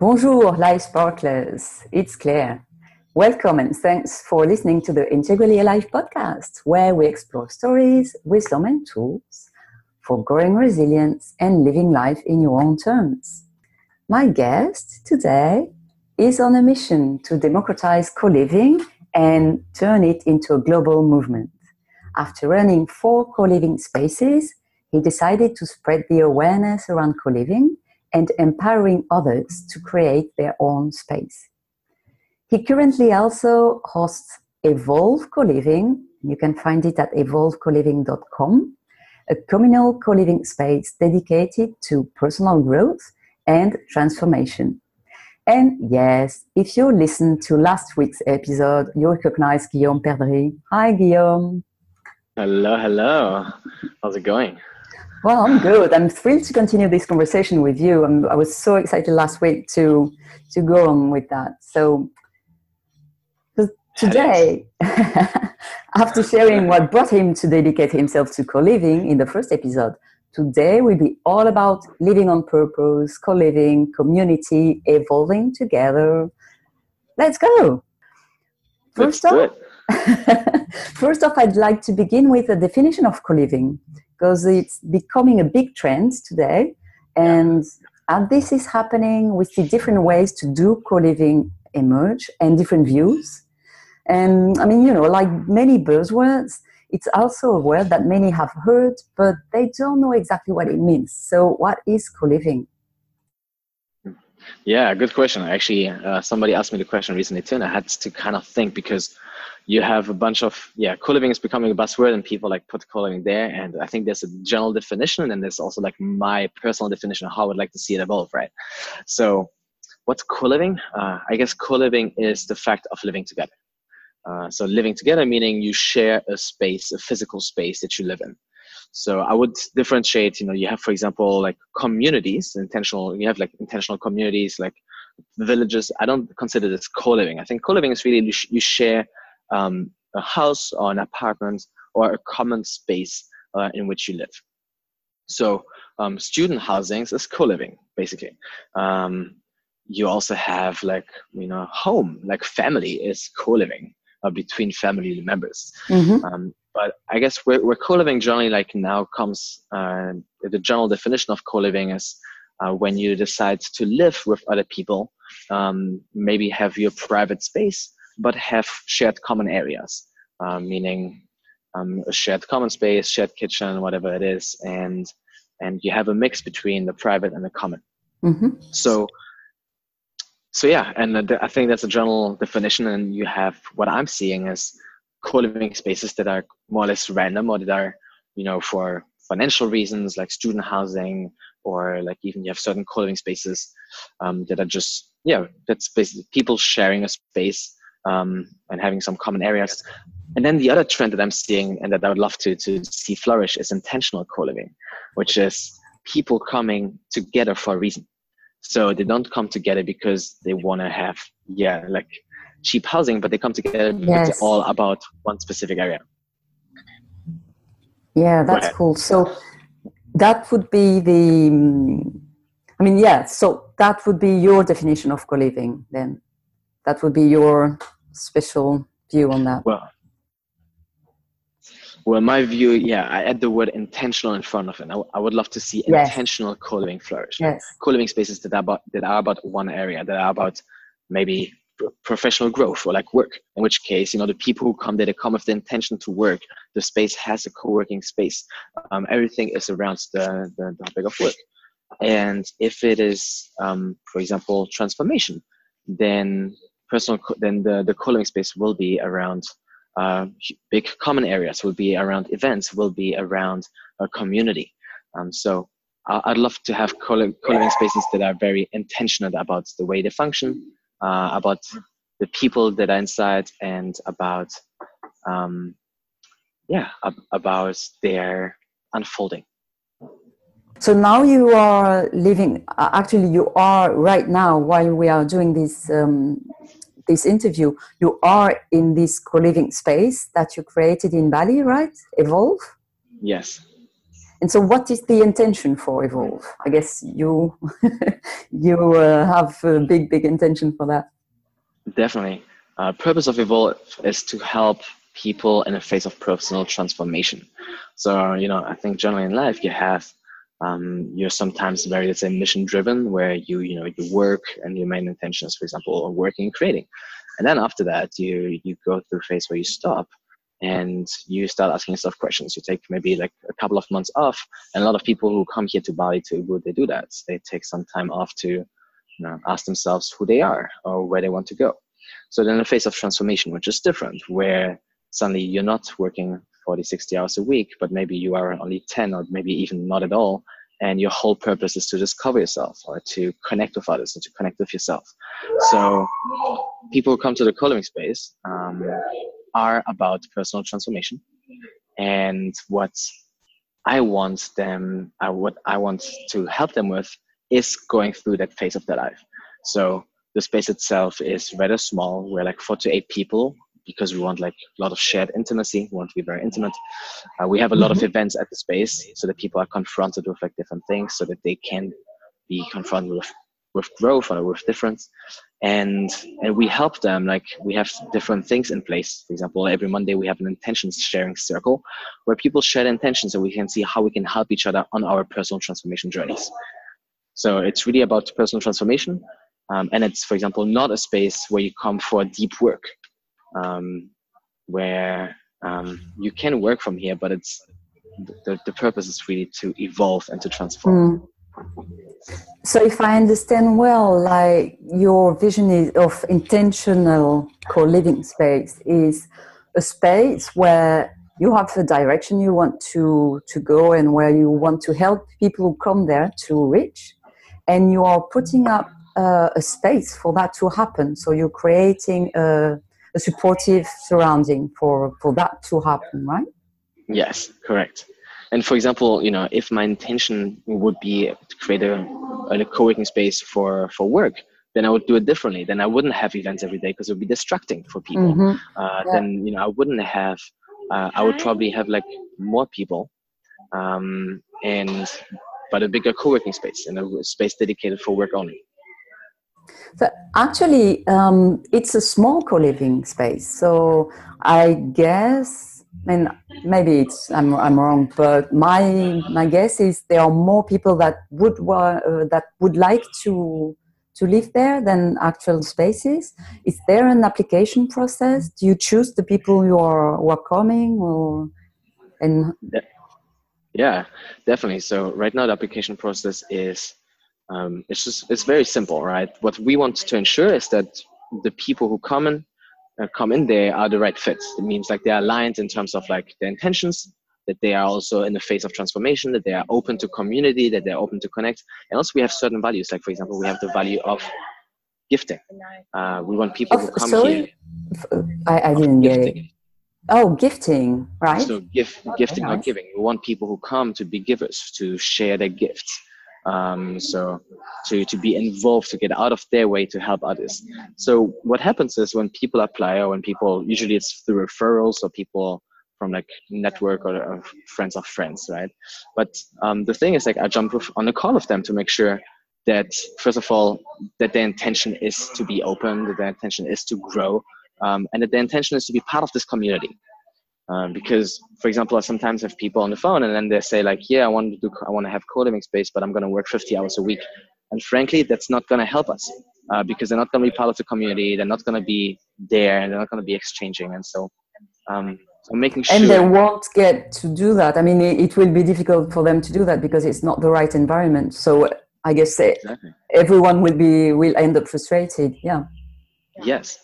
Bonjour, life sparklers. It's Claire. Welcome and thanks for listening to the Integrally Alive podcast, where we explore stories, wisdom, and tools for growing resilience and living life in your own terms. My guest today is on a mission to democratize co living and turn it into a global movement. After running four co living spaces, he decided to spread the awareness around co living and empowering others to create their own space. He currently also hosts Evolve Co Living. You can find it at evolvecoliving.com, a communal co living space dedicated to personal growth and transformation. And yes, if you listened to last week's episode, you recognize Guillaume Perdry. Hi, Guillaume. Hello, hello. How's it going? Well, I'm good. I'm thrilled to continue this conversation with you. I'm, i was so excited last week to to go on with that. So today, after sharing what brought him to dedicate himself to co-living in the first episode, today will be all about living on purpose, co-living, community, evolving together. Let's go. First Let's off, first off, I'd like to begin with a definition of co-living because it's becoming a big trend today. And as this is happening, we see different ways to do co living emerge and different views. And I mean, you know, like many buzzwords, it's also a word that many have heard, but they don't know exactly what it means. So, what is co living? Yeah, good question. Actually, uh, somebody asked me the question recently too, and I had to kind of think because you have a bunch of yeah co-living is becoming a buzzword and people like put co-living there. And i think there's a general definition and then there's also like my personal definition of how i would like to see it evolve right? So what's co-living uh, i guess co-living is the fact of living together. Uh, so living together meaning you share a space a physical space that you live in. So i would differentiate you know you have for example like communities intentional you have like intentional communities like villages. I don't consider this co-living i think co-living is really you share um, a house or an apartment or a common space uh, in which you live. So um, student housings is co-living basically. Um, you also have like you know home like family is co-living uh, between family members. Mm-hmm. Um, but I guess where, where co-living generally like now comes uh, the general definition of co-living is uh, when you decide to live with other people, um, maybe have your private space but have shared common areas, um, meaning um, a shared common space, shared kitchen, whatever it is, and and you have a mix between the private and the common. Mm-hmm. So, so yeah, and I think that's a general definition. And you have what I'm seeing as co-living spaces that are more or less random, or that are, you know, for financial reasons like student housing, or like even you have certain co-living spaces um, that are just yeah, that's basically people sharing a space um, and having some common areas. And then the other trend that I'm seeing and that I would love to, to see flourish is intentional co-living, which is people coming together for a reason. So they don't come together because they want to have, yeah, like cheap housing, but they come together because yes. it's all about one specific area. Yeah, that's cool. So that would be the, I mean, yeah, so that would be your definition of co-living then. That would be your special view on that? Well, well, my view, yeah, I add the word intentional in front of it. I, I would love to see yes. intentional co-living flourish. Yes. Co-living spaces that are about that are about one area, that are about maybe professional growth or like work. In which case, you know, the people who come there, they come with the intention to work. The space has a co-working space. Um, everything is around the, the, the topic of work. And if it is, um, for example, transformation, then personal then the, the co-living space will be around uh, big common areas will be around events will be around a community. Um, so i'd love to have co-living spaces that are very intentional about the way they function uh, about the people that are inside and about um, yeah ab- about their unfolding so now you are living, uh, actually, you are right now, while we are doing this, um, this interview, you are in this co living space that you created in Bali, right? Evolve? Yes. and so, what is the intention for Evolve? I guess you you uh, have a big, big intention for that. Definitely. Uh, purpose of Evolve is to help people in a phase of personal transformation. So, you know, I think generally in life you have um, you're sometimes very let's say mission driven where you you know you work and your main intention is for example are working and creating and then after that you you go through a phase where you stop and you start asking yourself questions. You take maybe like a couple of months off, and a lot of people who come here to Bali to would they do that? They take some time off to you know, ask themselves who they are or where they want to go. So then the phase of transformation, which is different, where suddenly you're not working 40, 60 hours a week, but maybe you are only 10 or maybe even not at all. And your whole purpose is to discover yourself or to connect with others and to connect with yourself. So people who come to the co-living space, um, are about personal transformation and what i want them uh, what i want to help them with is going through that phase of their life so the space itself is rather small we're like four to eight people because we want like a lot of shared intimacy we want to be very intimate. Uh, we have a lot mm-hmm. of events at the space so that people are confronted with like different things so that they can be confronted with with growth or with difference. And and we help them like we have different things in place. For example every monday we have an intentions sharing circle where people share intentions so we can see how we can help each other on our personal transformation journeys. So it's really about personal transformation um, and it's for example not a space where you come for deep work um, where um, you can work from here but it's the, the purpose is really to evolve and to transform mm. So, if I understand well, like your vision is of intentional co-living space is a space where you have a direction you want to to go and where you want to help people who come there to reach, and you are putting up uh, a space for that to happen. So you're creating a, a supportive surrounding for for that to happen, right? Yes, correct. And for example, you know, if my intention would be to create a, a co-working space for, for work, then I would do it differently. Then I wouldn't have events every day because it would be distracting for people. Mm-hmm. Uh, yeah. Then, you know, I wouldn't have, uh, I would probably have like more people um, and, but a bigger co-working space and a space dedicated for work only. So actually, um, it's a small co-living space. So I guess and maybe it's I'm, I'm wrong, but my my guess is there are more people that would uh, that would like to to live there than actual spaces. Is there an application process? Do you choose the people you are who are coming, or and yeah, definitely. So right now the application process is um, it's just it's very simple, right? What we want to ensure is that the people who come in uh, come in there are the right fits. It means like they are aligned in terms of like their intentions, that they are also in the phase of transformation, that they are open to community, that they're open to connect. And also we have certain values. Like for example, we have the value of gifting. Uh, we want people oh, who come sorry? here. I, I didn't get it. Oh, gifting, right? So gift, gifting or giving. We want people who come to be givers, to share their gifts. Um, so to, to be involved, to get out of their way to help others. So what happens is when people apply or when people, usually it's through referrals or people from like network or, or friends of friends, right? But um, the thing is like I jump on the call of them to make sure that first of all, that their intention is to be open, that their intention is to grow, um, and that their intention is to be part of this community. Um, because, for example, I sometimes have people on the phone and then they say like, "Yeah, I want to do, I want to have co-living space, but I'm going to work 50 hours a week." And frankly, that's not going to help us uh, because they're not going to be part of the community. They're not going to be there, and they're not going to be exchanging. And so, um, so making sure. And they won't get to do that. I mean, it, it, will be difficult for them to do that because it's not the right environment. So I guess exactly. everyone will be will end up frustrated. Yeah. Yes.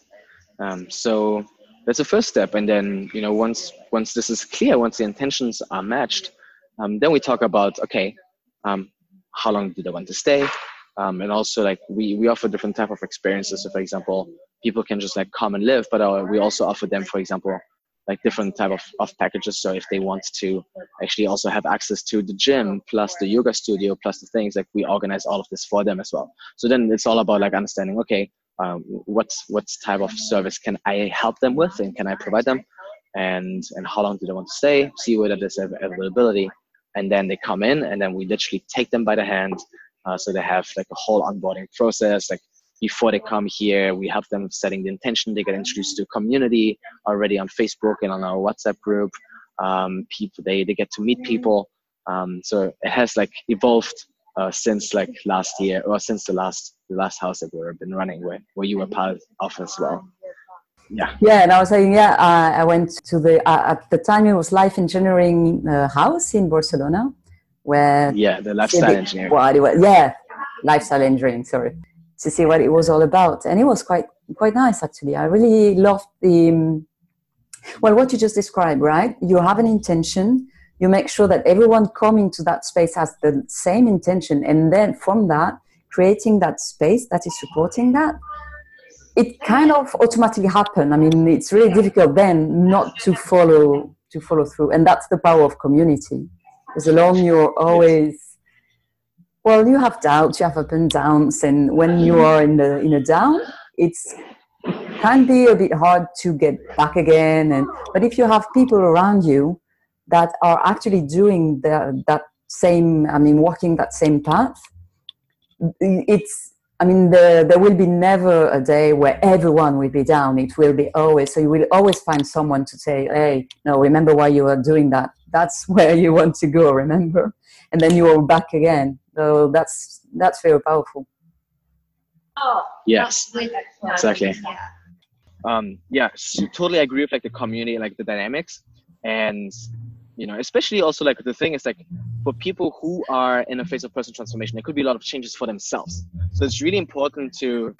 Um, so that's the first step. And then you know once once this is clear once the intentions are matched um, then we talk about okay um, how long do they want to stay? Um, and also like we we offer different type of experiences. So for example people can just like come and live but uh, we also offer them for example like different type of, of packages. So if they want to actually also have access to the gym plus the yoga studio plus the things like we organize all of this for them as well. So then it's all about like understanding okay um, what what type of service can I help them with and can I provide them, and and how long do they want to stay? See whether there's availability, and then they come in and then we literally take them by the hand. Uh, so they have like a whole onboarding process. Like before they come here we help them setting the intention. They get introduced to community already on facebook and on our whatsapp group. Um, people they, they get to meet people. Um, so it has like evolved uh, since like last year or since the last the last house that we've been running where, where you were part of as well. Yeah. Yeah and i was saying yeah uh, i went to the uh, at the time it was life engineering uh, house in barcelona where yeah the lifestyle engineering. well, was, yeah lifestyle engineering sorry. To see what it was all about and it was quite quite nice actually. I really loved the um, well what you just described right? You have an intention you make sure that everyone coming to that space has the same intention and then from that creating that space that is supporting that it kind of automatically happen. I mean it's really difficult then not to follow to follow through and that's the power of community. Because alone you're always well you have doubts you have up and downs and when you mm-hmm. are in the in a down it's it can be a bit hard to get back again and but if you have people around you that are actually doing the, that same i mean walking that same path it's i mean the, there will be never a day where everyone will be down. It will be always so you will always find someone to say hey no remember why you are doing that. That's where you want to go remember? And then you are back again. So that's that's very powerful. Oh yes exactly. Yeah. um yeah totally agree with like the community like the dynamics. And you know especially also like the thing is like for people who are in a phase of personal transformation there could be a lot of changes for themselves. So it's really important to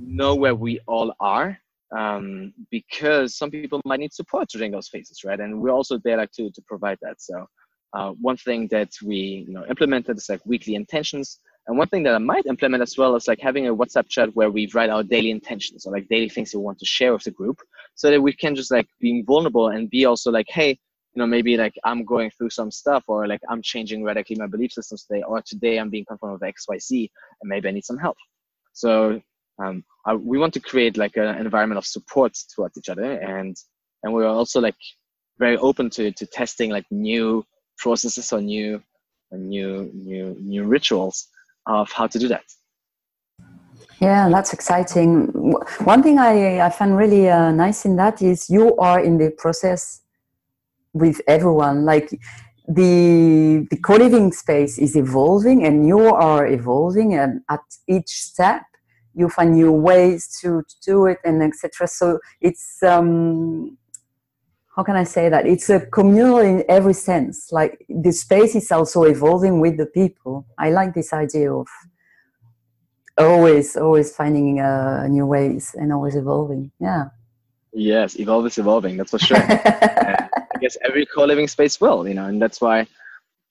know where we all are um, because some people might need support during those phases right? And we're also there like to, to provide that. So uh, one thing that we you know implemented is like weekly intentions. And one thing that I might implement as well is like having a WhatsApp chat where we write our daily intentions or like daily things we want to share with the group so that we can just like be vulnerable and be also like, hey, you know maybe like i'm going through some stuff or like i'm changing radically my belief systems today or today i'm being confronted with xyz and maybe i need some help so um, I, we want to create like an environment of support towards each other and and we're also like very open to to testing like new processes or new new new new rituals of how to do that yeah, that's exciting. One thing I, I find really uh, nice in that is you are in the process with everyone like the the co-living space is evolving and you are evolving and at each step you find new ways to, to do it and etc so it's um how can i say that? It's a communal in every sense. Like the space is also evolving with the people. I like this idea of always always finding uh, new ways and always evolving. Yeah. Yes evolve is evolving that's for sure guess every co-living space will, you know, and that's why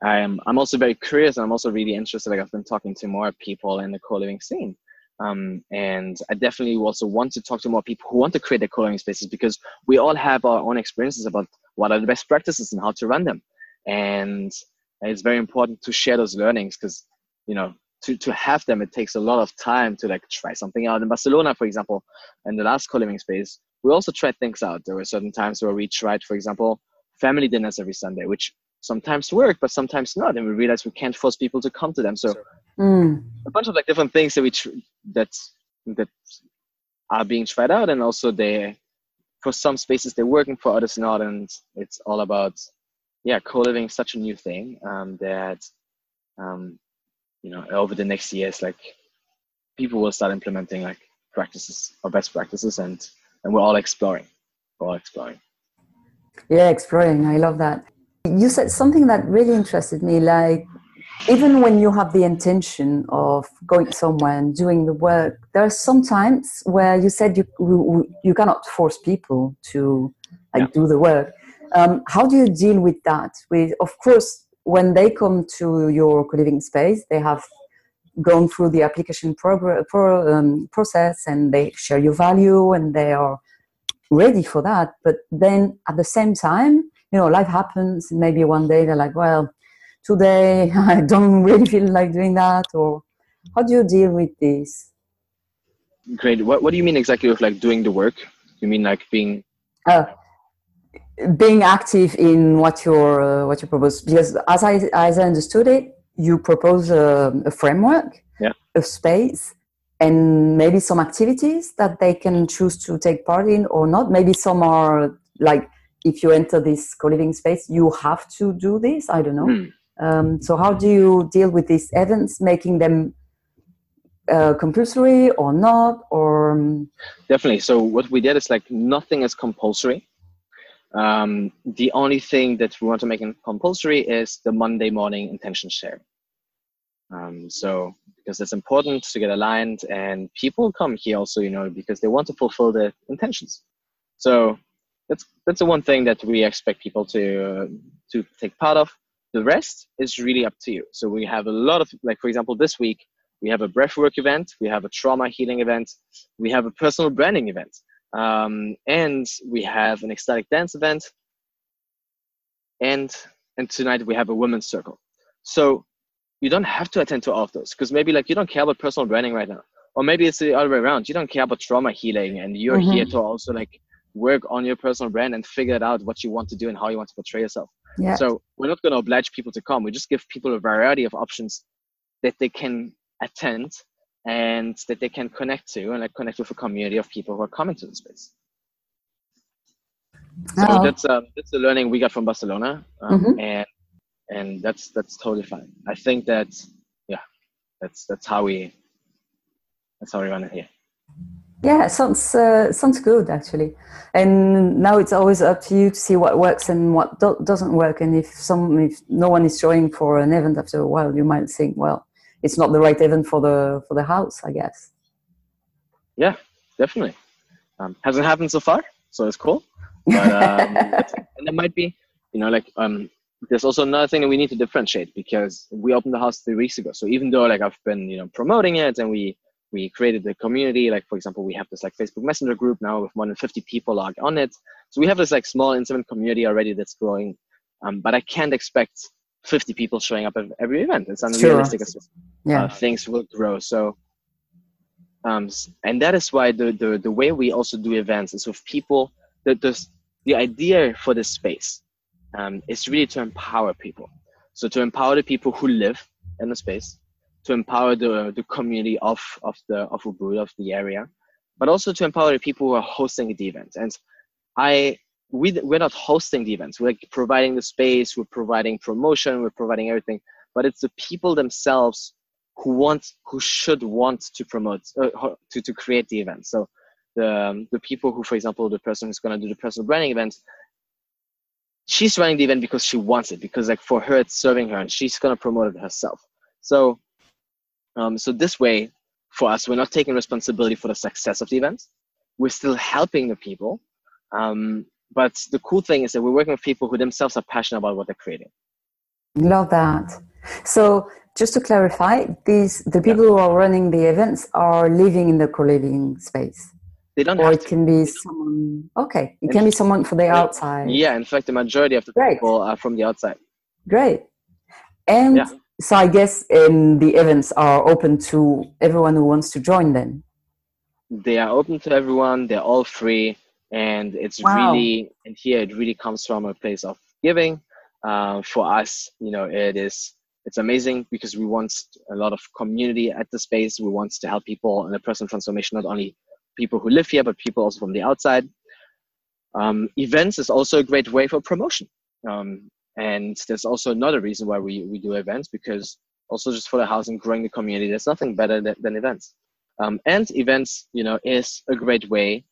I'm I'm also very curious and I'm also really interested. Like I've been talking to more people in the co-living scene. Um, and I definitely also want to talk to more people who want to create their co-living spaces because we all have our own experiences about what are the best practices and how to run them. And it's very important to share those learnings because, you know, to, to have them, it takes a lot of time to like try something out. In Barcelona, for example, in the last co-living space, we also tried things out. There were certain times where we tried, for example, family dinners every Sunday, which sometimes work, but sometimes not. And we realize we can't force people to come to them. So mm. a bunch of like different things that we tr- that that are being tried out, and also they for some spaces they're working, for others not, and it's all about yeah co-living such a new thing um, that um, you know over the next years like people will start implementing like practices or best practices and and we're all exploring we're all exploring yeah, exploring. I love that. You said something that really interested me like, even when you have the intention of going somewhere and doing the work, there are some times where you said you, you cannot force people to like yeah. do the work. Um, how do you deal with that? With, of course, when they come to your co-living space, they have gone through the application pro, um, process and they share your value and they are ready for that. But then at the same time, you know, life happens. Maybe one day they're like, well, today I don't really feel like doing that. Or how do you deal with this? Great. What, what do you mean exactly with like doing the work? You mean like being. Uh, being active in what you're uh, what you propose because as I as I understood it, you propose a, a framework, yeah. a space, and maybe some activities that they can choose to take part in or not. Maybe some are like if you enter this co-living space, you have to do this. I don't know. Mm. Um, so how do you deal with these events, making them uh, compulsory or not? Or um, definitely. So what we did is like nothing is compulsory. Um, the only thing that we want to make compulsory is the Monday morning intention share. Um, so because it's important to get aligned, and people come here also, you know, because they want to fulfill their intentions. So that's that's the one thing that we expect people to uh, to take part of. The rest is really up to you. So we have a lot of like, for example, this week we have a breathwork event, we have a trauma healing event, we have a personal branding event. Um, and we have an ecstatic dance event. And and tonight we have a women's circle. So you don't have to attend to all of those because maybe like you don't care about personal branding right now. Or maybe it's the other way around. You don't care about trauma healing and you're mm-hmm. here to also like work on your personal brand and figure out what you want to do and how you want to portray yourself. Yeah. So we're not going to oblige people to come. We just give people a variety of options that they can attend and that they can connect to and like connect with a community of people who are coming to the space. So oh. that's uh, that's the learning we got from Barcelona, um, mm-hmm. and and that's that's totally fine. I think that yeah, that's that's how we that's how we run it here. Yeah, sounds uh, sounds good actually. And now it's always up to you to see what works and what do- doesn't work. And if some if no one is showing for an event after a while, you might think, well, it's not the right event for the for the house, I guess. Yeah, definitely. Um, hasn't happened so far, so it's cool. But, um, and it might be, you know, like um, there's also another thing that we need to differentiate because we opened the house three weeks ago. So even though like I've been, you know, promoting it and we we created the community, like for example, we have this like Facebook Messenger group now with more than 50 people logged on it. So we have this like small intimate community already that's growing. Um, but I can't expect 50 people showing up at every event. It's unrealistic. Sure. Yeah. Uh, things will grow. So, um, and that is why the, the, the way we also do events is with people, that the, the idea for this space um, is really to empower people. So to empower the people who live in the space, to empower the, the community of, of the of Ubud, of the area, but also to empower the people who are hosting the event. And I we, we're not hosting the events we're providing the space we're providing promotion we're providing everything but it's the people themselves who want who should want to promote uh, to, to create the event so the, um, the people who for example the person who's going to do the personal branding event she's running the event because she wants it because like for her it's serving her and she's going to promote it herself so um, so this way for us we're not taking responsibility for the success of the event we're still helping the people um, but the cool thing is that we're working with people who themselves are passionate about what they're creating. Love that. So just to clarify, these the people yeah. who are running the events are living in the co-living space. They don't. Or it can be someone. Okay, it can be someone from the outside. Yeah, in fact, the majority of the Great. people are from the outside. Great. And yeah. so I guess um, the events are open to everyone who wants to join them. They are open to everyone. They're all free and it's wow. really and here it really comes from a place of giving uh, for us you know it is it's amazing because we want a lot of community at the space we want to help people in a personal transformation not only people who live here but people also from the outside um, events is also a great way for promotion um, and there's also another reason why we, we do events because also just for the house and growing the community there's nothing better than, than events um, and events you know is a great way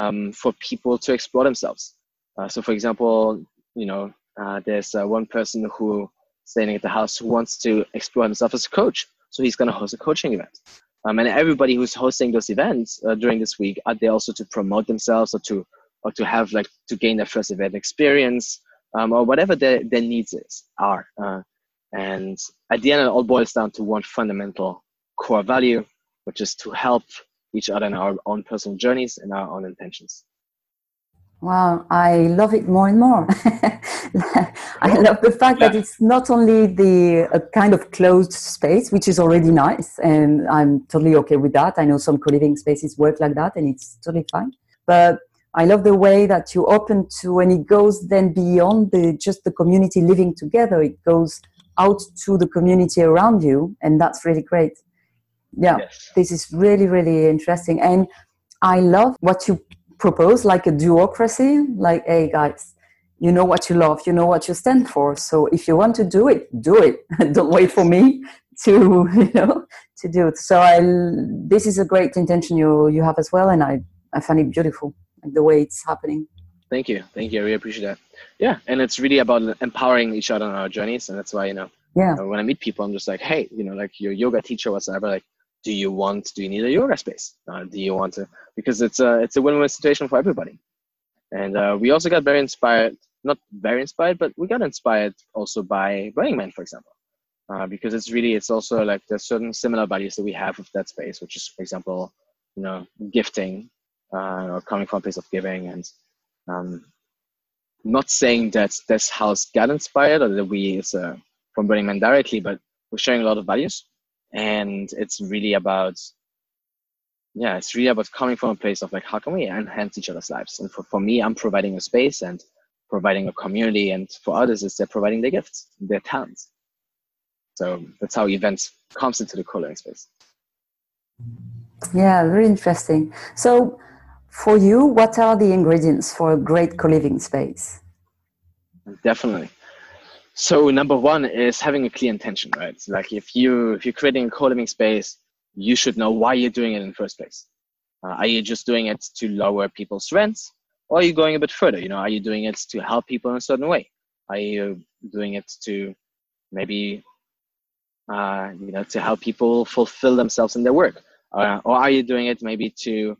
um, for people to explore themselves. Uh, so, for example, you know, uh, there's uh, one person who staying at the house who wants to explore himself as a coach. So he's going to host a coaching event. Um, and everybody who's hosting those events uh, during this week are there also to promote themselves or to or to have like to gain their first event experience um, or whatever their, their needs is are. Uh, and at the end, it all boils down to one fundamental core value, which is to help each other in our own personal journeys and our own intentions. Wow, I love it more and more. I love the fact yeah. that it's not only the a kind of closed space, which is already nice, and I'm totally okay with that. I know some co-living spaces work like that, and it's totally fine. But I love the way that you open to, and it goes then beyond the just the community living together. It goes out to the community around you, and that's really great. Yeah, yes. this is really really interesting, and I love what you propose, like a do-ocracy. Like, hey guys, you know what you love, you know what you stand for. So if you want to do it, do it. Don't wait for me to you know to do it. So I this is a great intention you you have as well, and I I find it beautiful like the way it's happening. Thank you, thank you. I really appreciate that. Yeah, and it's really about empowering each other on our journeys, and that's why you know. Yeah. When I meet people, I'm just like, hey, you know, like your yoga teacher whatsoever, like, do you want? Do you need a yoga space? Uh, do you want to? Because it's a it's a win-win situation for everybody. And uh, we also got very inspired, not very inspired, but we got inspired also by Burning Man, for example. Uh, because it's really it's also like there's certain similar values that we have with that space, which is for example, you know, gifting uh, or coming from a place of giving, and um, not saying that this house got inspired or that we it's uh, from Burning Man directly, but we're sharing a lot of values, and it's really about yeah, it's really about coming from a place of like how can we enhance each other's lives, and for for me, I'm providing a space and providing a community, and for others, it's they're providing their gifts, their talents. So that's how events comes into the co-living space. Yeah, very interesting. So for you, what are the ingredients for a great co-living space? Definitely. So number one is having a clear intention, right? like if you if you're creating a co-living space, you should know why you're doing it in the first place. Uh, are you just doing it to lower people's rents, or are you going a bit further? You know, are you doing it to help people in a certain way? Are you doing it to maybe uh, you know, to help people fulfill themselves in their work? Uh, or are you doing it maybe to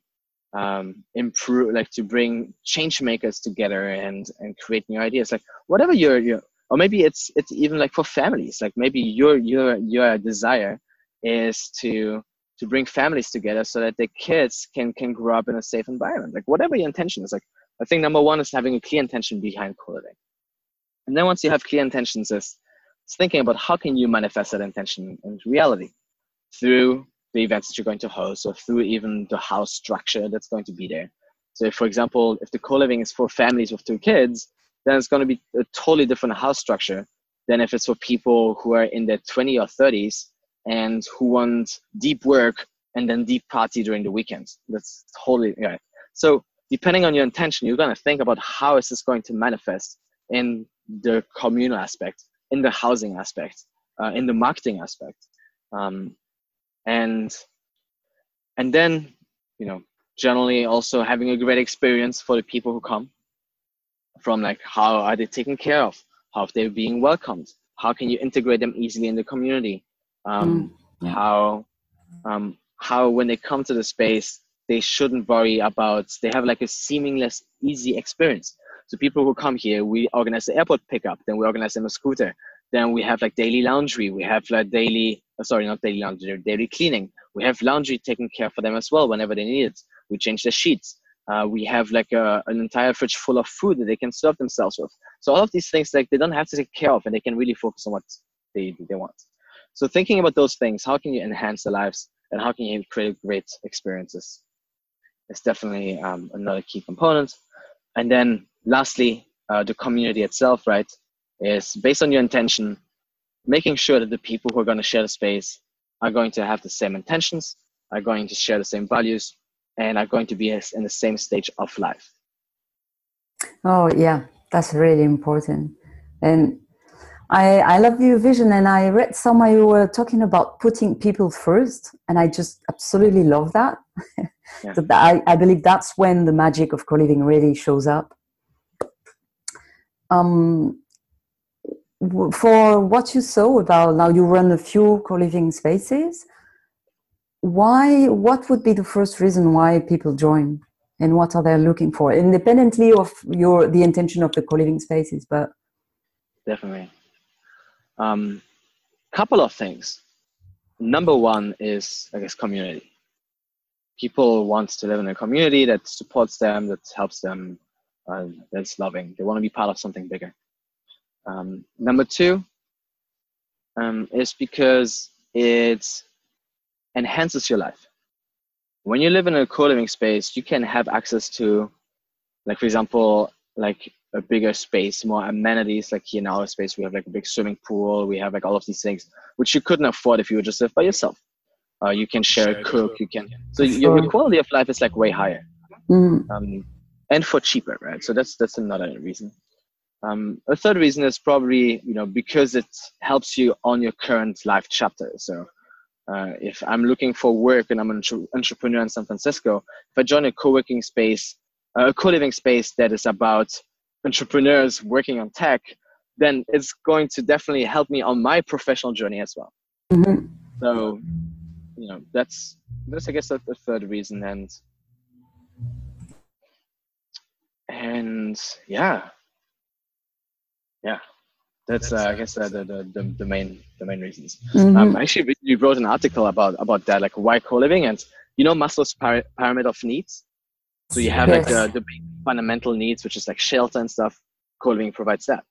um, improve, like to bring change makers together and and create new ideas? Like whatever your your, or maybe it's it's even like for families. Like maybe your your your desire is to to bring families together so that the kids can can grow up in a safe environment. Like whatever your intention is. Like I think number one is having a clear intention behind co-living. And then once you have clear intentions, is it's thinking about how can you manifest that intention in reality through the events that you're going to host or through even the house structure that's going to be there. So if, for example, if the co-living is for families with two kids, then it's going to be a totally different house structure than if it's for people who are in their 20 or 30s and who want deep work and then deep party during the weekends. That's totally right. So depending on your intention, you're going to think about how is this going to manifest in the communal aspect in the housing aspect, uh, in the marketing aspect, um, and and then you know generally also having a great experience for the people who come. From like how are they taken care of? How are they being welcomed? How can you integrate them easily in the community? Um, mm, yeah. How um, how when they come to the space they shouldn't worry about they have like a seamless easy experience so people who come here, we organize the airport pickup, then we organize them a scooter. Then we have like daily laundry. We have like daily, uh, sorry, not daily laundry, daily cleaning. We have laundry taken care for them as well whenever they need it. We change the sheets. Uh, we have like a, an entire fridge full of food that they can serve themselves with. So all of these things, like they don't have to take care of, and they can really focus on what they they want. So thinking about those things, how can you enhance the lives, and how can you create great experiences? It's definitely um, another key component. And then lastly, uh, the community itself, right, is based on your intention, making sure that the people who are going to share the space are going to have the same intentions, are going to share the same values, and are going to be in the same stage of life. Oh, yeah, that's really important. And I, I love your vision, and I read somewhere you were talking about putting people first, and I just absolutely love that. Yeah. so that I, I believe that's when the magic of co living really shows up um, for what you saw about now you run a few co-living spaces why what would be the first reason why people join and what are they looking for? Independently of your the intention of the co-living spaces but. Definitely. Um couple of things. Number one is i guess community. People want to live in a community that supports them that helps them uh, that's loving. They want to be part of something bigger. Um, number two um, is because it enhances your life. When you live in a co-living space, you can have access to like for example, like a bigger space, more amenities. Like here in our space, we have like a big swimming pool. We have like all of these things, which you couldn't afford if you would just live by yourself. Uh, you can share, share a cook. You can so your, your quality of life is like way higher, mm. um, and for cheaper, right? So that's that's another reason. Um, a third reason is probably you know because it helps you on your current life chapter. So uh, if I'm looking for work and I'm an entrepreneur in San Francisco, if I join a co-working space, uh, a co-living space that is about entrepreneurs working on tech, then it's going to definitely help me on my professional journey as well. Mm-hmm. So, you know, that's that's I guess the, the third reason, and and yeah, yeah, that's uh, I guess uh, the, the the main the main reasons. Mm-hmm. Um, actually, you wrote an article about about that, like why co-living, and you know Maslow's pyramid of needs. So you have yes. like the, the fundamental needs, which is like shelter and stuff. Co-living provides that.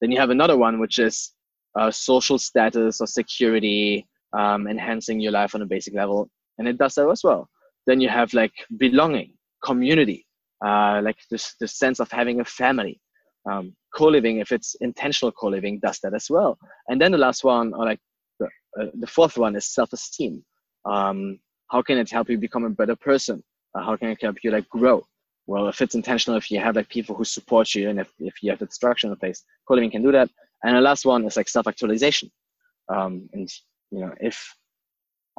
Then you have another one, which is uh, social status or security, um, enhancing your life on a basic level, and it does that as well. Then you have like belonging, community, uh, like this the sense of having a family. Um, co-living, if it's intentional co-living, does that as well. And then the last one, or like the, uh, the fourth one, is self-esteem. Um, how can it help you become a better person? Uh, how can it help you like grow? Well, if it's intentional, if you have like people who support you, and if, if you have the structure in place, co-living can do that. And the last one is like self-actualization. Um, and you know, if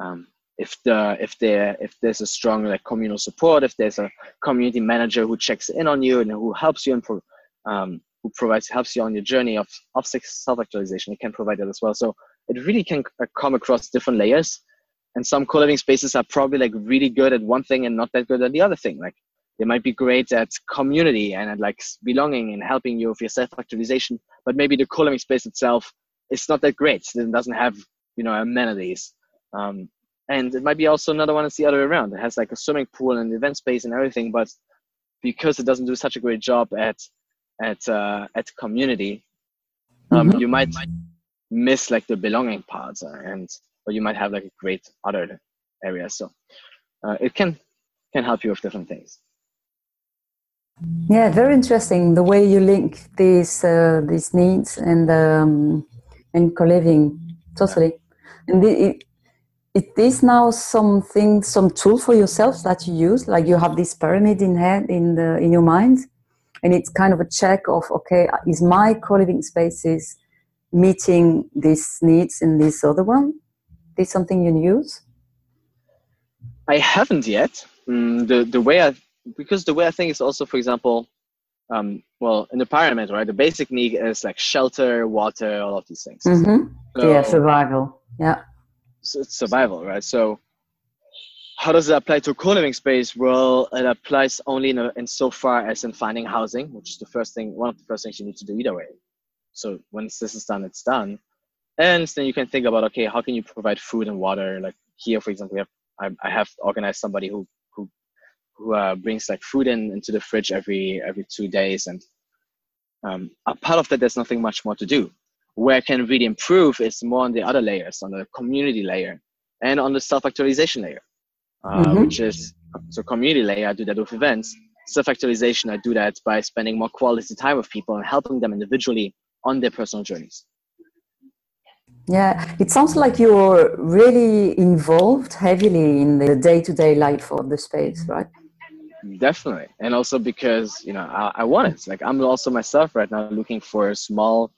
um, if the if there if there's a strong like communal support, if there's a community manager who checks in on you and who helps you and um, who provides helps you on your journey of of self-actualization, it can provide that as well. So it really can come across different layers. And some co-living spaces are probably like really good at one thing and not that good at the other thing. Like they might be great at community and at like belonging and helping you with your self-actualization but maybe the co-living space itself is not that great. It doesn't have you know amenities. Um, and it might be also another one that's the other way around. It has like a swimming pool and event space and everything but because it doesn't do such a great job at at uh, at community um, mm-hmm. you might miss like the belonging parts and or you might have like a great other area. So uh, it can can help you with different things. Yeah, very interesting the way you link these uh, these needs and um, and co-living totally. And the, it, it is now something some tool for yourself that you use. Like you have this pyramid in head in the in your mind, and it's kind of a check of okay, is my co-living spaces meeting these needs in this other one? this something you use? I haven't yet. Mm, the the way I because the way I think is also, for example, um, well, in the pyramid, right? The basic need is like shelter, water, all of these things. Mm-hmm. So, yeah, survival. Yeah. So it's survival, right? So how does it apply to co-living space? Well, it applies only in, a, in so far as in finding housing, which is the first thing, one of the first things you need to do either way. So once this is done, it's done. And then you can think about okay how can you provide food and water? Like here for example we have i, I have organized somebody who who who uh, brings like food in into the fridge every every two days. And um, a part of that there's nothing much more to do. Where I can really improve is more on the other layers on the community layer and on the self-actualization layer uh, mm-hmm. which is so community layer i do that with events self-actualization i do that by spending more quality time with people and helping them individually on their personal journeys yeah, it sounds like you're really involved heavily in the day to day life of the space, right? Definitely. And also because, you know, I, I want it. Like, I'm also myself right now looking for a small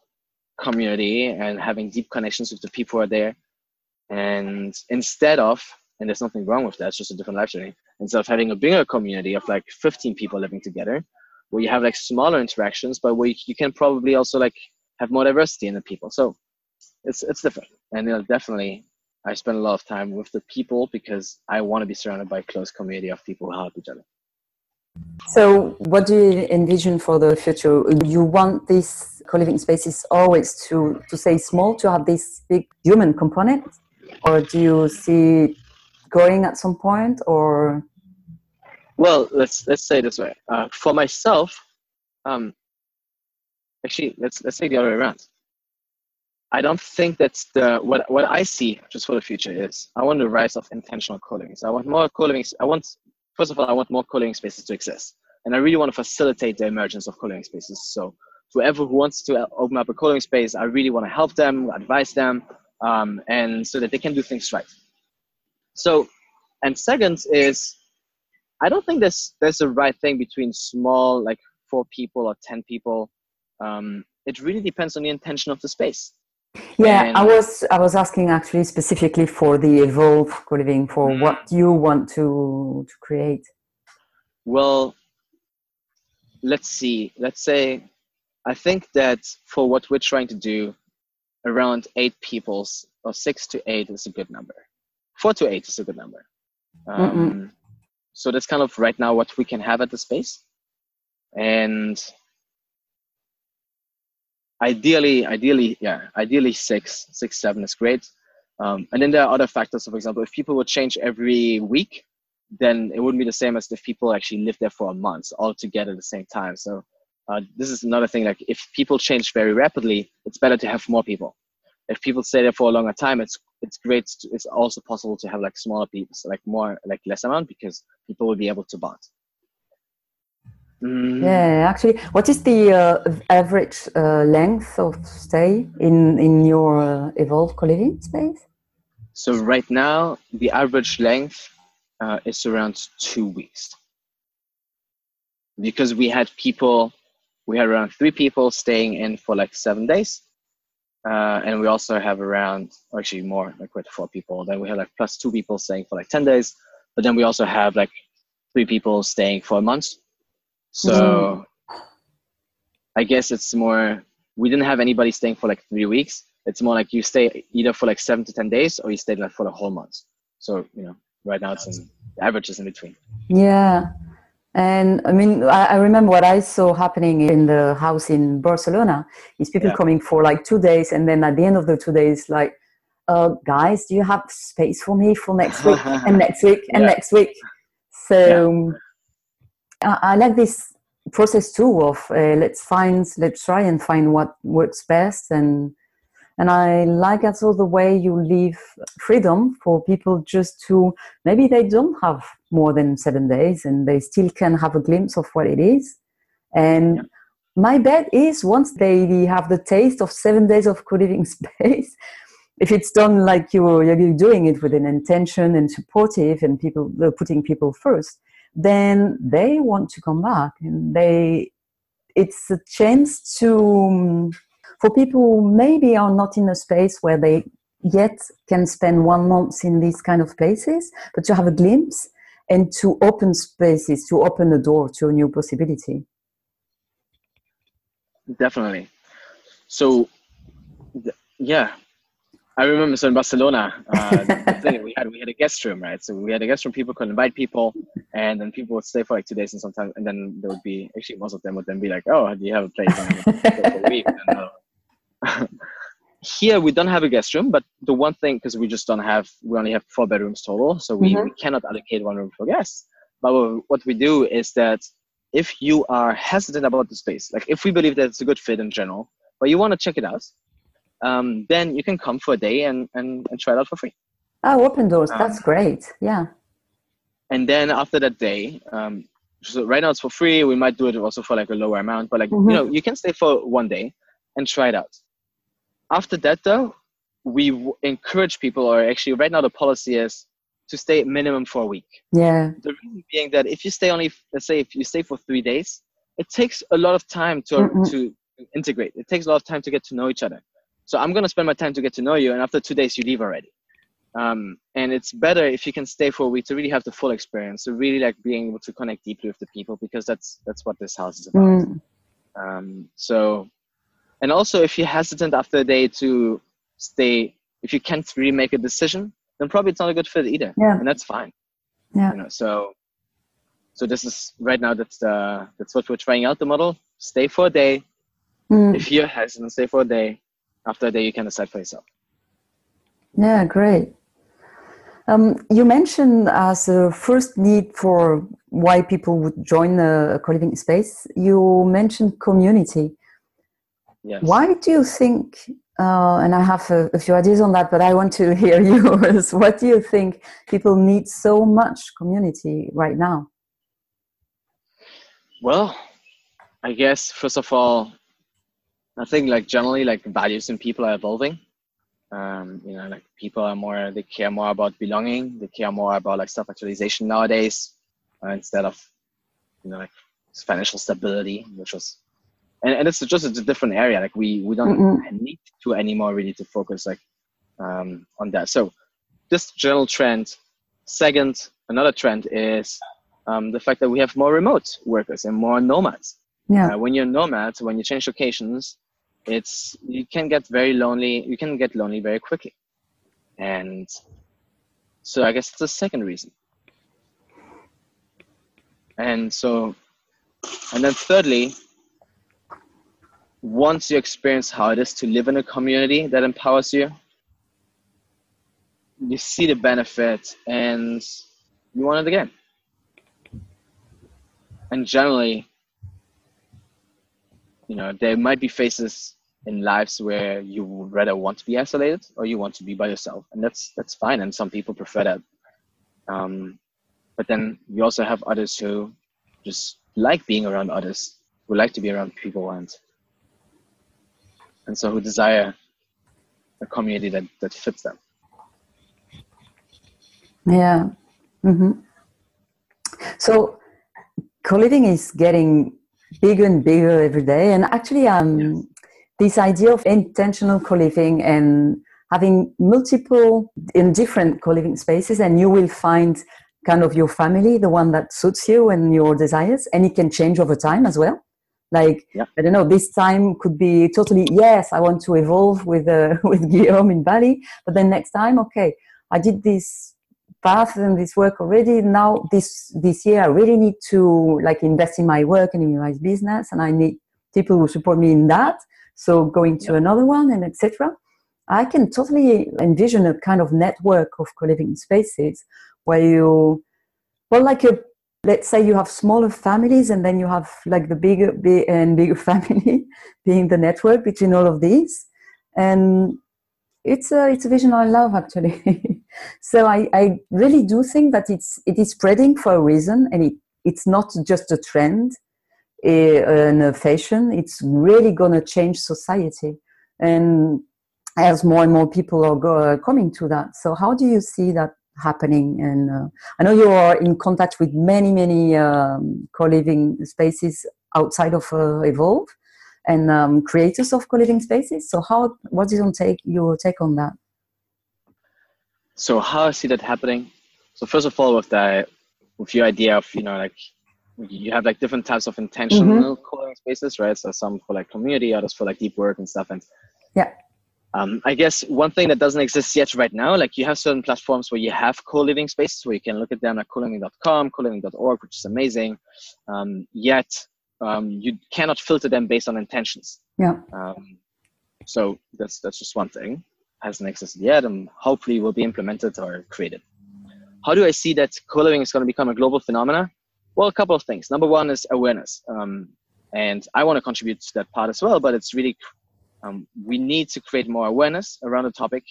community and having deep connections with the people who are there. And instead of, and there's nothing wrong with that, it's just a different life journey. Instead of having a bigger community of like 15 people living together, where you have like smaller interactions, but where you, can probably also like have more diversity in the people. So it's it's different, and you know, definitely I spend a lot of time with the people because I want to be surrounded by a close community of people who help each other. So, what do you envision for the future? You want these co-living spaces always to to stay small, to have this big human component, or do you see growing at some point, or? Well, let's let's say this way. Uh, for myself, um, actually, let's let's say the other way around. I don't think that's the what what I see just for the future is I want the rise of intentional co-living. I want more co-living. I want first of all I want more co-living spaces to exist. and I really want to facilitate the emergence of co-living spaces. So whoever who wants to open up a co-living space, I really want to help them, advise them, um, and so that they can do things right. So, and second is, I don't think there's there's a right thing between small, like four people or ten people. Um, it really depends on the intention of the space. Yeah, and I was I was asking actually specifically for the evolve co-living for mm-hmm. what you want to to create. Well, let's see. Let's say I think that for what we're trying to do, around eight people's or six to eight is a good number. Four to eight is a good number. Um, so that's kind of right now what we can have at the space, and ideally, ideally, yeah, ideally six, six, seven is great. Um, and then there are other factors. So for example, if people would change every week, then it wouldn't be the same as if people actually live there for a month all together at the same time. So uh, this is another thing. Like if people change very rapidly, it's better to have more people. If people stay there for a longer time, it's it's great. To, it's also possible to have like smaller people, so like more like less amount because people will be able to bond. Mm. Yeah, actually, what is the uh, average uh, length of stay in in your uh, evolved co-living space? So right now, the average length uh, is around two weeks because we had people, we had around three people staying in for like seven days, uh, and we also have around actually more like with four people. Then we have like plus two people staying for like ten days, but then we also have like three people staying for a month so mm. I guess it's more, we didn't have anybody staying for like three weeks. It's more like you stay either for like seven to 10 days or you stay like for the whole month. So, you know, right now it's in, the average is in between. Yeah. And I mean, I, I, remember what I saw happening in the house in Barcelona is people yeah. coming for like two days, and then at the end of the two days, like, uh, guys, do you have space for me for next week and next week and yeah. next week? So I like this process too of uh, let's find let's try and find what works best and and i like also the way you leave freedom for people just to maybe they don't have more than seven days and they still can have a glimpse of what it is and yeah. my bet is once they have the taste of seven days of co-living space if it's done like you're, you're doing it with an intention and supportive and people putting people first then they want to come back and they it's a chance to for people who maybe are not in a space where they yet can spend one month in these kind of places but to have a glimpse and to open spaces to open the door to a new possibility definitely so yeah I remember so in Barcelona, uh, thing we had we had a guest room, right? So we had a guest room. People could invite people, and then people would stay for like two days, and sometimes, and then there would be actually most of them would then be like, "Oh, do you have a place?" here we don't have a guest room, but the one thing because we just don't have we only have four bedrooms total, so we, mm-hmm. we cannot allocate one room for guests. But what we do is that if you are hesitant about the space, like if we believe that it's a good fit in general, but you want to check it out, um, then you can come for a day and, and, and try it out for free. Oh, open doors. Um, That's great. Yeah. And then after that day, um, so right now it's for free. We might do it also for like a lower amount, but like, mm-hmm. you know, you can stay for one day and try it out. After that though, we w- encourage people, or actually right now the policy is to stay minimum for a week. Yeah. The reason being that if you stay only, let's say if you stay for three days, it takes a lot of time to, mm-hmm. to integrate. It takes a lot of time to get to know each other. So I'm gonna spend my time to get to know you, and after two days you leave already. Um, and it's better if you can stay for a week to really have the full experience, to really like being able to connect deeply with the people, because that's that's what this house is about. Mm. Um, so, and also if you're hesitant after a day to stay, if you can't really make a decision, then probably it's not a good fit either, yeah. and that's fine. Yeah. You know, so so this is right now that's the that's what we're trying out the model. Stay for a day. Mm. If you're hesitant, stay for a day after a day you can decide for yourself yeah great um, you mentioned as a first need for why people would join a co-living space you mentioned community yes. why do you think uh, and i have a, a, few ideas on that but i want to hear yours what do you think people need so much community right now Well, I guess first of all, I think like generally like values in people are evolving. Um, you know, like people are more they care more about belonging. They care more about like self-actualization nowadays uh, instead of you know like financial stability, which was and, and it's just it's a different area. Like we we don't mm need to anymore really to focus like um, on that. So this general trend. Second, another trend is um, the fact that we have more remote workers and more nomads. Yeah. Uh, when you're nomads, when you change locations, it's you can get very lonely. You can get lonely very quickly, and so I guess it's the second reason. And so, and then thirdly, once you experience how it is to live in a community that empowers you, you see the benefit and you want it again. And generally, you know, there might be phases in lives where you would rather want to be isolated or you want to be by yourself, and that's that's fine. And some people prefer that. Um, but then you also have others who just like being around others, who like to be around people, and and so who desire a community that that fits them. Yeah. Mm-hmm. So co-living is getting bigger and bigger every day, and actually, um, yes. this idea of intentional co-living and having multiple in different co-living spaces, and you will find kind of your family, the one that suits you and your desires, and it can change over time as well. Like yeah. I don't know, this time could be totally yes, I want to evolve with uh, with Guillaume in Bali, but then next time, okay, I did this path and this work already. Now this this year, I really need to like invest in my work and in my business, and I need people who support me in that. So going to yeah. another one and etc. I can totally envision a kind of network of co-living spaces where you, well, like a let's say you have smaller families and then you have like the bigger big and bigger family being the network between all of these. And it's a it's a vision i love actually. So I, I really do think that it's it is spreading for a reason and it, it's not just a trend eh, and a fashion. It's really going to change society. And as more and more people are go, coming to that. So how do you see that happening. And uh, i know you are in contact with many many um, co-living spaces outside of uh, evolve and um, creators of co-living spaces. So how what is your take your take on that? So how i see that happening? So first of all with that with your idea of you know like you have like different types of intentional mm-hmm. co-living spaces right? So some for like community others for like deep work and stuff. And yeah um, I guess one thing that doesn't exist yet right now, like you have certain platforms where you have co-living spaces where you can look at them at co-living.com, co-living.org, which is amazing. Um, yet um, you cannot filter them based on intentions. Yeah. Um, so that's that's just one thing hasn't existed yet, and hopefully will be implemented or created. How do I see that co-living is going to become a global phenomena? Well, a couple of things. Number one is awareness, um, and I want to contribute to that part as well. But it's really um, we need to create more awareness around the topic,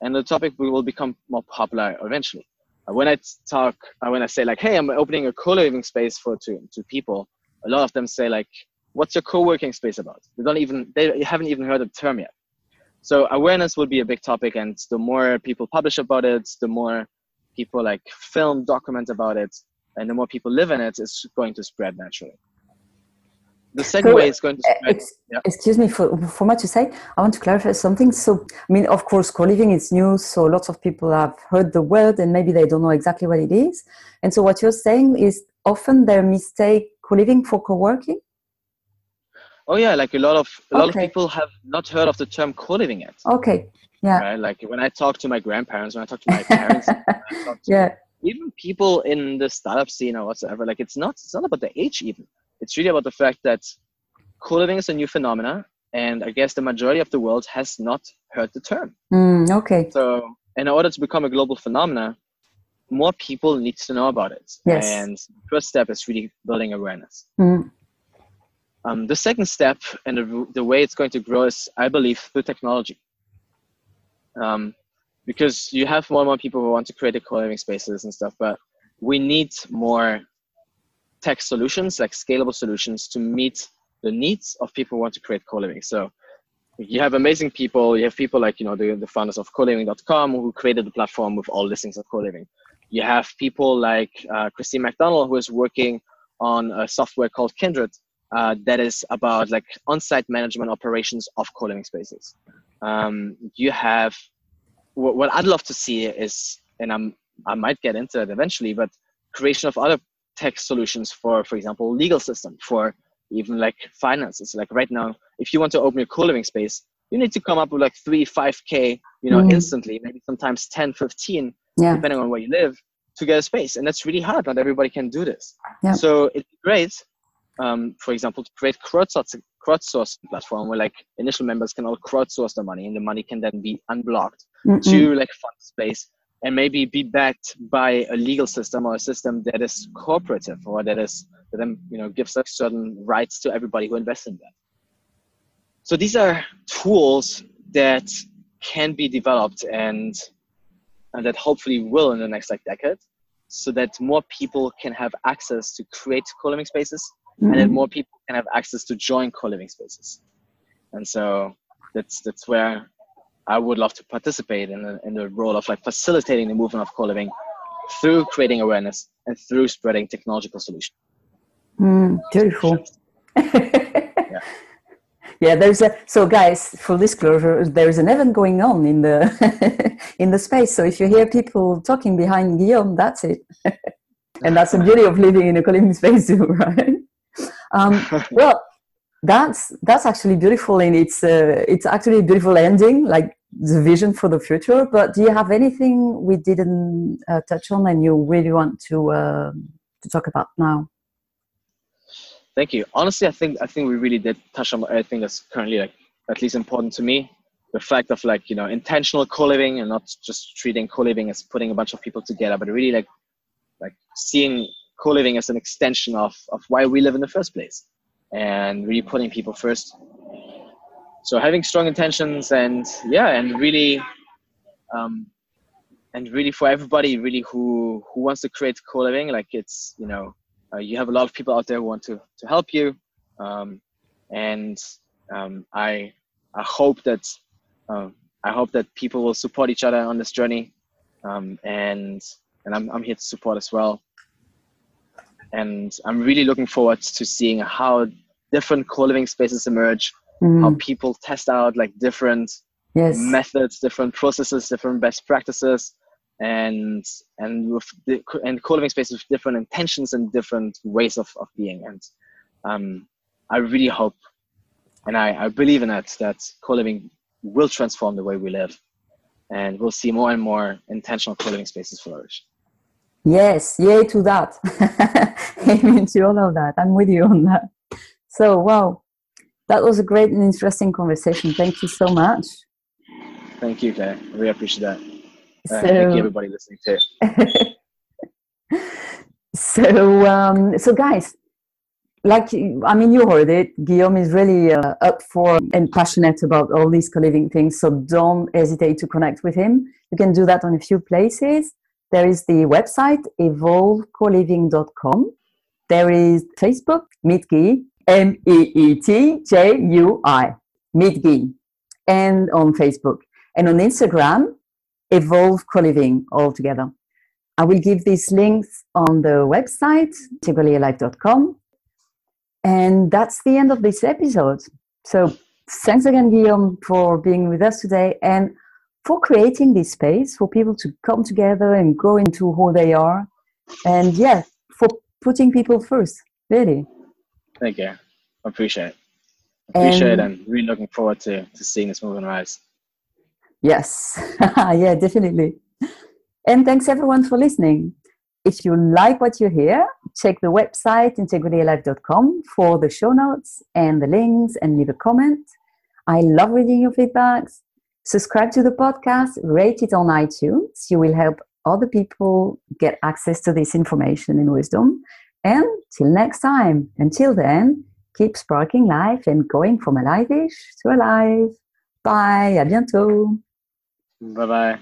and the topic will become more popular eventually. Uh, when I talk, uh, when I say like, "Hey, I'm opening a co-living space for two two people," a lot of them say like, "What's your co-working space about?" They don't even they haven't even heard the term yet. So awareness will be a big topic, and the more people publish about it, the more people like film, document about it, and the more people live in it, it's going to spread naturally the second so, way is going to eh, spread. Ex- yeah. Excuse me for, for what you say. I want to clarify something. So, I mean, of course, co-living is new, so lots of people have heard the word and maybe they don't know exactly what it is. And so, what you're saying is often they mistake co-living for co-working. Oh yeah, like a lot of a okay. lot of people have not heard of the term co-living yet. Okay. Yeah. Right? Like when I talk to my grandparents, when I talk to my parents, to yeah. Even people in the startup scene or whatsoever, like it's not it's not about the age even it's really about the fact that co-living is a new phenomena, and I guess the majority of the world has not heard the term. Mm, okay. So, in order to become a global phenomena, more people need to know about it. Yes. And the first step is really building awareness. Mm. Um, the second step and the, the, way it's going to grow is, I believe, through technology. Um, because you have more and more people who want to create co-living spaces and stuff, but we need more tech solutions, like scalable solutions, to meet the needs of people who want to create co-living. So you have amazing people. You have people like you know the, the founders of coliving.com who created the platform with all listings of co-living. You have people like uh, Christine McDonald who is working on a software called Kindred uh, that is about like on-site management operations of co-living spaces. Um, you have what, what I'd love to see is, and I'm I might get into it eventually, but creation of other tech solutions for, for example, legal system for even like finances. Like right now, if you want to open a co-living space, you need to come up with like three, five K, you know, mm. instantly, maybe sometimes 10, 15, yeah. depending on where you live to get a space. And that's really hard. Not everybody can do this. Yeah. So it's great, um, for example, to create crowdsourcing, crowdsourcing platform where like initial members can all crowdsource the money and the money can then be unblocked Mm-mm. to like fund space and maybe be backed by a legal system or a system that is cooperative or that is that then you know gives like certain rights to everybody who invests in that so these are tools that can be developed and and that hopefully will in the next like decade so that more people can have access to create co-living spaces mm-hmm. and that mm-hmm. more people can have access to join co-living spaces and so that's that's where I would love to participate in the, in the role of like facilitating the movement of co-living through creating awareness and through spreading technological solutions. Mm, beautiful. yeah. yeah, there's a so guys, full disclosure, there's an event going on in the in the space. So if you hear people talking behind Guillaume, that's it. and that's the beauty of living in a co-living space too, right? Um, well, that's that's actually beautiful and it's uh, it's actually a beautiful ending like the vision for the future. But do you have anything we didn't uh, touch on and you really want to uh, to talk about now? Thank you. Honestly, I think I think we really did touch on everything that's currently like at least important to me. The fact of like you know intentional co-living and not just treating co-living as putting a bunch of people together, but really like like seeing co-living as an extension of of why we live in the first place, and really putting people first so having strong intentions and yeah and really um, and really for everybody really who who wants to create co-living like it's you know uh, you have a lot of people out there who want to to help you. Um, and um, i i hope that um, i hope that people will support each other on this journey. Um, and and I'm, I'm here to support as well. And i'm really looking forward to seeing how different co-living spaces emerge mm. how people test out like different yes. methods different processes different best practices and and with the, and co-living spaces with different intentions and different ways of, of being. And um, i really hope and I, I believe in it that co-living will transform the way we live. And we'll see more and more intentional co-living spaces flourish. Yes yay to that. Amen to all of that. I'm with you on that. So wow that was a great and interesting conversation. Thank you so much. Thank you, Claire. I really appreciate that. So, uh, thank you, everybody listening too. so, um, so guys, like I mean, you heard it. Guillaume is really uh, up for and passionate about all these co-living things. So don't hesitate to connect with him. You can do that on a few places. There is the website evolvecoliving.com. There is Facebook, Meet Guy, M E E T J U I, Meet and on Facebook. And on Instagram, Evolve Co-Living altogether. I will give these links on the website, integrallyalive.com. And that's the end of this episode. So thanks again, Guillaume, for being with us today and for creating this space for people to come together and grow into who they are. And yeah, for putting people first, really. Thank you. I appreciate it. Appreciate and, it and really looking forward to, to seeing this movement rise. Yes. yeah, definitely. And thanks everyone for listening. If you like what you hear, check the website integrallyalive.com for the show notes and the links and leave a comment. I love reading your feedbacks. Subscribe to the podcast, rate it on iTunes. You will help other people get access to this information and wisdom. And till next time, until then, keep sparking life and going from alive-ish to alive. Bye, à bientôt. Bye bye.